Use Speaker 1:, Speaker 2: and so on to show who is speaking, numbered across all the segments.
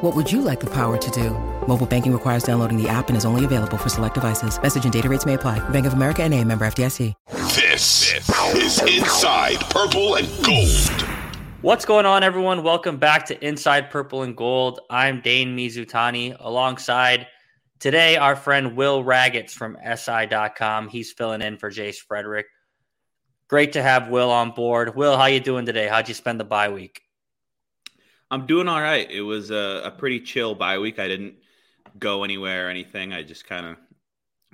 Speaker 1: What would you like the power to do? Mobile banking requires downloading the app and is only available for select devices. Message and data rates may apply. Bank of America and a member FDIC.
Speaker 2: This is Inside Purple and Gold.
Speaker 3: What's going on, everyone? Welcome back to Inside Purple and Gold. I'm Dane Mizutani alongside today our friend Will Ragatz from SI.com. He's filling in for Jace Frederick. Great to have Will on board. Will, how you doing today? How'd you spend the bye week?
Speaker 4: I'm doing all right. It was a, a pretty chill bye week. I didn't go anywhere or anything. I just kind of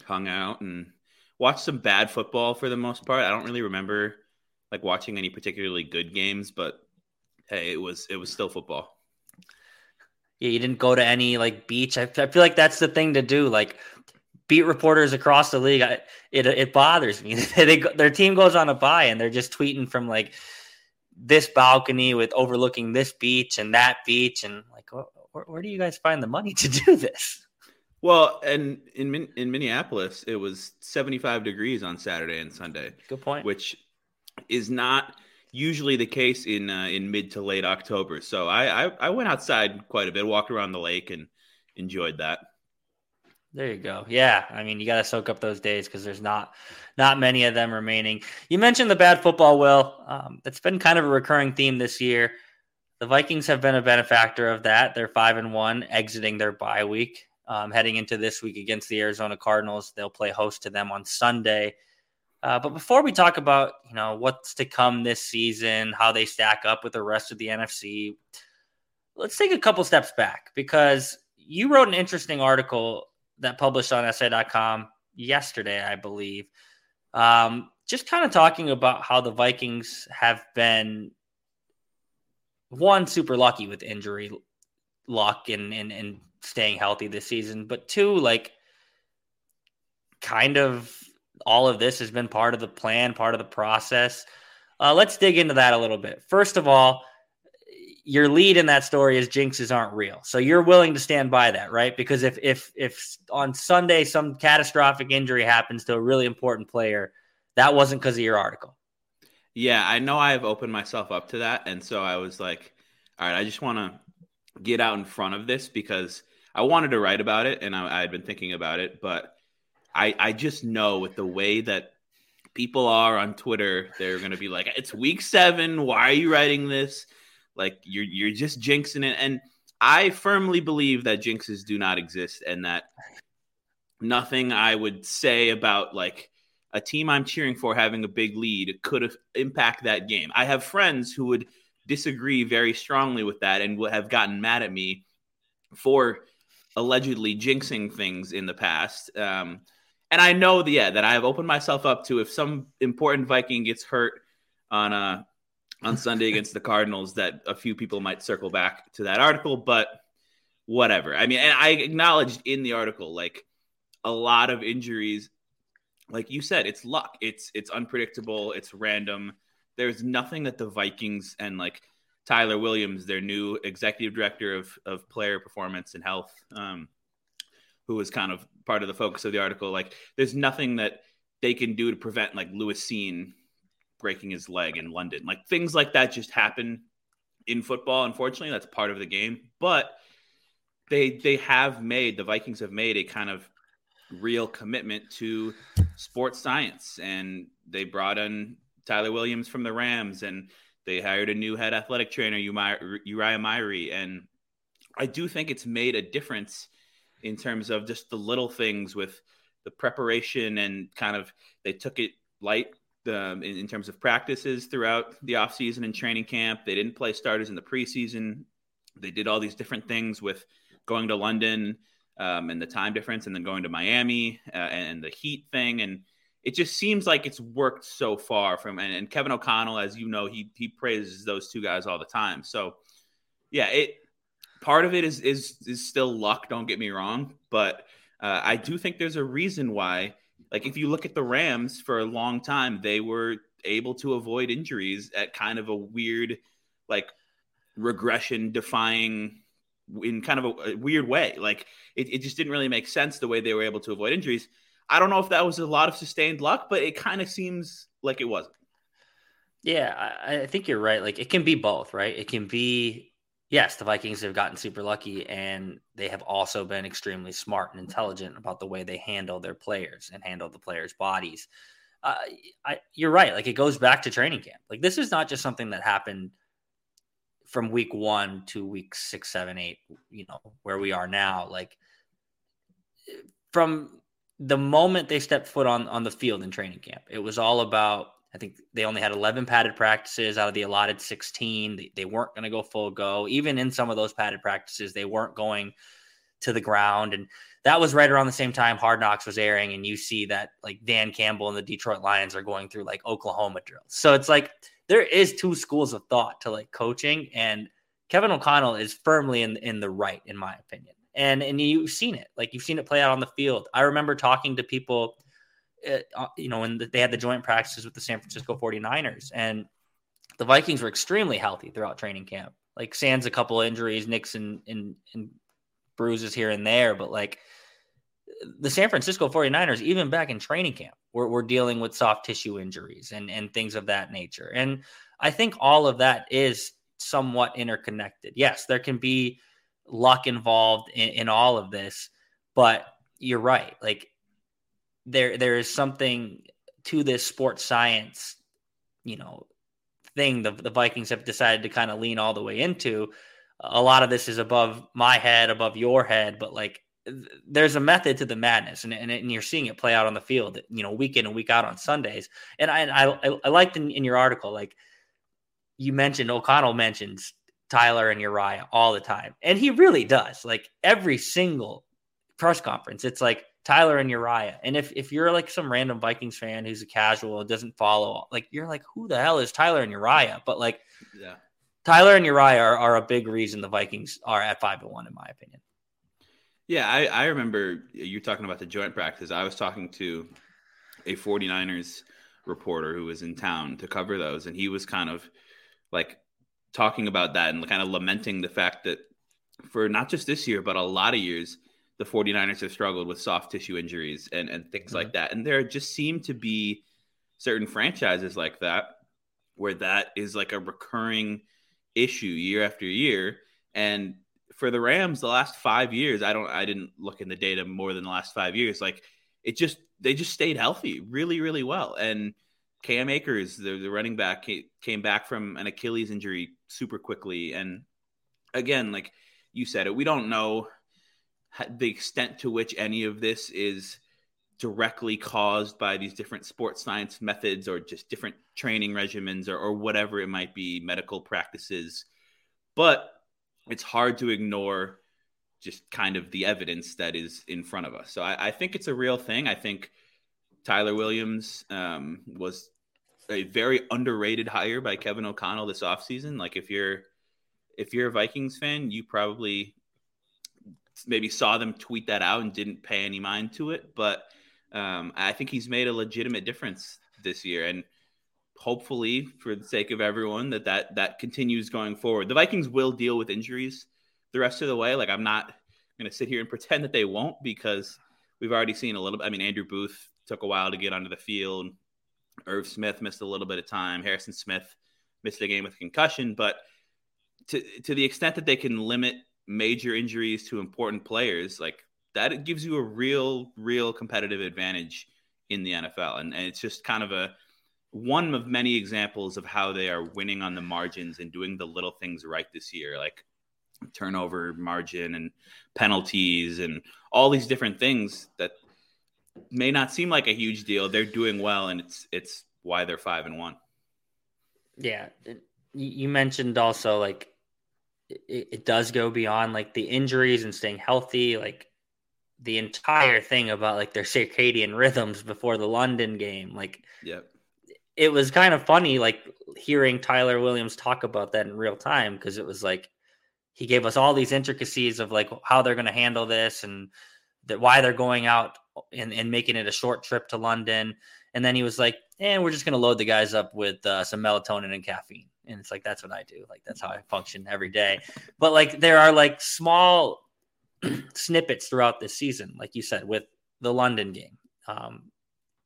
Speaker 4: hung out and watched some bad football for the most part. I don't really remember like watching any particularly good games, but hey, it was it was still football.
Speaker 3: Yeah, you didn't go to any like beach. I, I feel like that's the thing to do. Like beat reporters across the league, I, it it bothers me. they, their team goes on a bye and they're just tweeting from like this balcony with overlooking this beach and that beach, and like, where, where do you guys find the money to do this?
Speaker 4: Well, and in in Minneapolis, it was 75 degrees on Saturday and Sunday.
Speaker 3: Good point.
Speaker 4: Which is not usually the case in uh, in mid to late October. So I, I I went outside quite a bit, walked around the lake, and enjoyed that.
Speaker 3: There you go. Yeah, I mean, you got to soak up those days because there's not not many of them remaining. You mentioned the bad football. Will um, it's been kind of a recurring theme this year. The Vikings have been a benefactor of that. They're five and one, exiting their bye week, um, heading into this week against the Arizona Cardinals. They'll play host to them on Sunday. Uh, but before we talk about you know what's to come this season, how they stack up with the rest of the NFC, let's take a couple steps back because you wrote an interesting article that published on SI.com yesterday, I believe. Um, just kind of talking about how the Vikings have been one super lucky with injury luck and, and and staying healthy this season, but two, like kind of all of this has been part of the plan, part of the process. Uh, let's dig into that a little bit. First of all, your lead in that story is jinxes aren't real. So you're willing to stand by that, right? Because if if if on Sunday some catastrophic injury happens to a really important player, that wasn't because of your article.
Speaker 4: Yeah, I know I've opened myself up to that, and so I was like, all right, I just want to get out in front of this because I wanted to write about it, and I, had been thinking about it, but I I just know with the way that people are on Twitter, they're going to be like, it's week seven. Why are you writing this? Like you're you're just jinxing it. And I firmly believe that jinxes do not exist and that nothing I would say about like a team I'm cheering for having a big lead could impact that game. I have friends who would disagree very strongly with that and would have gotten mad at me for allegedly jinxing things in the past. Um, and I know, the, yeah, that I have opened myself up to if some important Viking gets hurt on a on Sunday against the Cardinals that a few people might circle back to that article, but whatever. I mean, and I acknowledged in the article like a lot of injuries like you said, it's luck. It's it's unpredictable, it's random. There's nothing that the Vikings and like Tyler Williams, their new executive director of of player performance and health, um, who was kind of part of the focus of the article, like there's nothing that they can do to prevent like Lewis breaking his leg in London. Like things like that just happen in football. Unfortunately, that's part of the game. But they they have made the Vikings have made a kind of real commitment to sports science, and they brought in Tyler Williams from the Rams, and they hired a new head athletic trainer, Uriah Myrie, and I do think it's made a difference in terms of just the little things with the preparation and kind of they took it light um, in, in, terms of practices throughout the offseason and training camp. They didn't play starters in the preseason. They did all these different things with going to London um, and the time difference, and then going to Miami uh, and, the heat thing. And it just seems like it's worked so far. From and, and Kevin O'Connell, as you know, he he praises those two guys all the time. So yeah, it part of it is is is still luck. Don't get me wrong, but uh, I do think there's a reason why like if you look at the Rams for a long time, they were able to avoid injuries at kind of a weird, like regression defying in kind of a, a weird way. Like it, it just didn't really make sense the way they were able to avoid injuries. I don't know if that was a lot of sustained luck, but it kind of seems like it wasn't.
Speaker 3: Yeah, I, I think you're right. Like it can be both, right? It can be yes, the Vikings have gotten super lucky and they have also been extremely smart and intelligent about the way they handle their players and handle the players' bodies. Uh, I, you're right. Like it goes back to training camp. Like this is not just something that happened from week one to week six, seven, eight, you know, where we are now. Like from the moment they stepped foot on, on the field in training camp, it was all about I think they only had 11 padded practices out of the allotted 16. They, they weren't going to go full go. Even in some of those padded practices, they weren't going to the ground. And that was right around the same time Hard Knocks was airing. And you see that like Dan Campbell and the Detroit Lions are going through like Oklahoma drills. So it's like there is two schools of thought to like coaching. And Kevin O'Connell is firmly in, in the right, in my opinion. And, and you've seen it. Like you've seen it play out on the field. I remember talking to people – uh, you know, when they had the joint practices with the San Francisco 49ers. And the Vikings were extremely healthy throughout training camp. Like sans a couple of injuries, nicks and, and, and bruises here and there. But like the San Francisco 49ers, even back in training camp, were, were dealing with soft tissue injuries and, and things of that nature. And I think all of that is somewhat interconnected. Yes, there can be luck involved in, in all of this, but you're right. Like there there is something to this sports science, you know, thing the, the Vikings have decided to kind of lean all the way into. A lot of this is above my head, above your head, but like there's a method to the madness, and, and, and, you're seeing it play out on the field, you know, week in and week out on Sundays. And I I, I liked in, in your article, like you mentioned, O'Connell mentions Tyler and Uriah all the time, and he really does. Like every single press conference, it's like Tyler and Uriah. And if if you're like some random Vikings fan who's a casual and doesn't follow, like you're like, who the hell is Tyler and Uriah? But like, yeah, Tyler and Uriah are, are a big reason the Vikings are at five and one, in my opinion.
Speaker 4: Yeah, I, I remember you talking about the joint practice. I was talking to a 49ers reporter who was in town to cover those, and he was kind of like talking about that and kind of lamenting the fact that for not just this year, but a lot of years, the 49ers have struggled with soft tissue injuries and, and things mm-hmm. like that. And there just seem to be certain franchises like that where that is like a recurring issue year after year. And for the Rams, the last five years, I don't, I didn't look in the data more than the last five years. Like it just, they just stayed healthy really, really well. And Cam Akers, the, the running back, came back from an Achilles injury super quickly. And again, like you said it, we don't know the extent to which any of this is directly caused by these different sports science methods or just different training regimens or, or whatever it might be, medical practices. But it's hard to ignore just kind of the evidence that is in front of us. So I, I think it's a real thing. I think Tyler Williams um, was a very underrated hire by Kevin O'Connell this offseason. Like if you're if you're a Vikings fan, you probably maybe saw them tweet that out and didn't pay any mind to it. But um, I think he's made a legitimate difference this year, and hopefully, for the sake of everyone, that that that continues going forward. The Vikings will deal with injuries the rest of the way. Like I'm not going to sit here and pretend that they won't because we've already seen a little. I mean, Andrew Booth took a while to get onto the field. Irv Smith missed a little bit of time. Harrison Smith missed a game with concussion, but to to the extent that they can limit major injuries to important players, like that gives you a real, real competitive advantage in the NFL. And, and it's just kind of a one of many examples of how they are winning on the margins and doing the little things right this year, like turnover margin and penalties and all these different things that may not seem like a huge deal. They're doing well, and it's it's why they're five and one.
Speaker 3: Yeah, you mentioned also like it, it does go beyond like the injuries and staying healthy. Like the entire thing about like their circadian rhythms before the London game. Like,
Speaker 4: yep.
Speaker 3: it was kind of funny, like hearing Tyler Williams talk about that in real time because it was like he gave us all these intricacies of like how they're going to handle this and that why they're going out and, and making it a short trip to London. And then he was like, and we're just going to load the guys up with uh, some melatonin and caffeine. And it's like, that's what I do. Like, that's how I function every day. But like, there are like small snippets throughout this season, like you said, with the London game. Um,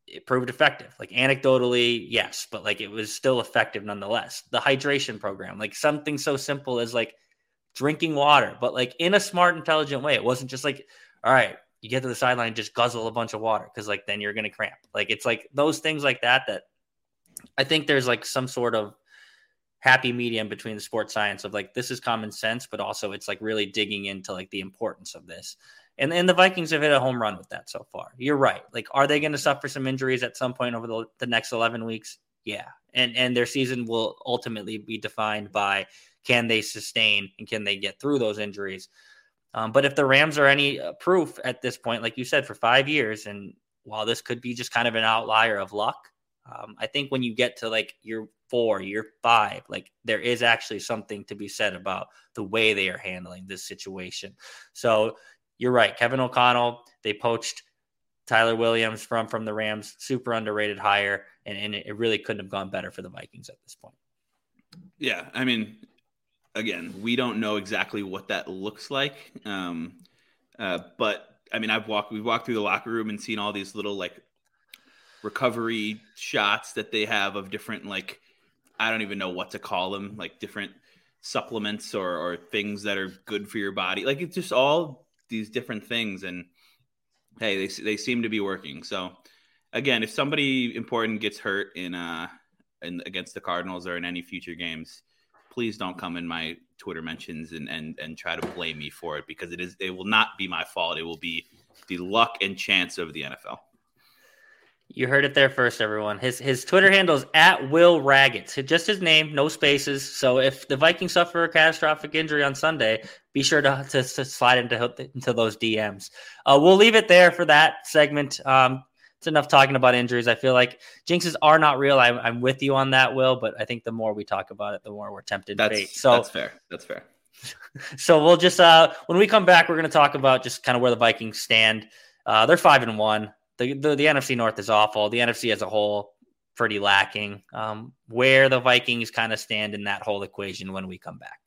Speaker 3: it proved effective. Like anecdotally, yes, but like it was still effective nonetheless. The hydration program, like something so simple as like drinking water, but like in a smart, intelligent way. It wasn't just like, all right, you get to the sideline, just guzzle a bunch of water because like then you're gonna cramp. Like it's like those things like that that I think there's like some sort of happy medium between the sports science of like this is common sense, but also it's like really digging into like the importance of this. And and the Vikings have hit a home run with that so far. You're right. Like, are they going to suffer some injuries at some point over the, the next 11 weeks? Yeah. And and their season will ultimately be defined by can they sustain and can they get through those injuries. Um, but if the Rams are any uh, proof at this point, like you said, for five years, and while this could be just kind of an outlier of luck, um, I think when you get to like your four, year five, like there is actually something to be said about the way they are handling this situation. So you're right, Kevin O'Connell. They poached Tyler Williams from from the Rams, super underrated hire, and, and it really couldn't have gone better for the Vikings at this point.
Speaker 4: Yeah, I mean, again, we don't know exactly what that looks like, um, uh, but I mean, I've walked, we've walked through the locker room and seen all these little like recovery shots that they have of different like I don't even know what to call them, like different supplements or, or things that are good for your body. Like it's just all these different things. And hey, they, they seem to be working. So again, if somebody important gets hurt in, uh, in against the Cardinals or in any future games, please don't come in my Twitter mentions and, and, and try to blame me for it because it is, it will not be my fault. It will be the luck and chance of the NFL.
Speaker 3: You heard it there first, everyone. His his Twitter handle is at Will Ragatz. Just his name, no spaces. So if the Vikings suffer a catastrophic injury on Sunday, be sure to, to, to slide into into those DMs. Uh, we'll leave it there for that segment. Um, it's enough talking about injuries. I feel like jinxes are not real. I'm, I'm with you on that, Will. But I think the more we talk about it, the more we're tempted.
Speaker 4: That's
Speaker 3: fate.
Speaker 4: So that's fair. That's fair.
Speaker 3: so we'll just uh, when we come back, we're going to talk about just kind of where the Vikings stand. Uh, they're five and one the, the, the NFC North is awful. The NFC as a whole pretty lacking. Um, where the Vikings kind of stand in that whole equation when we come back.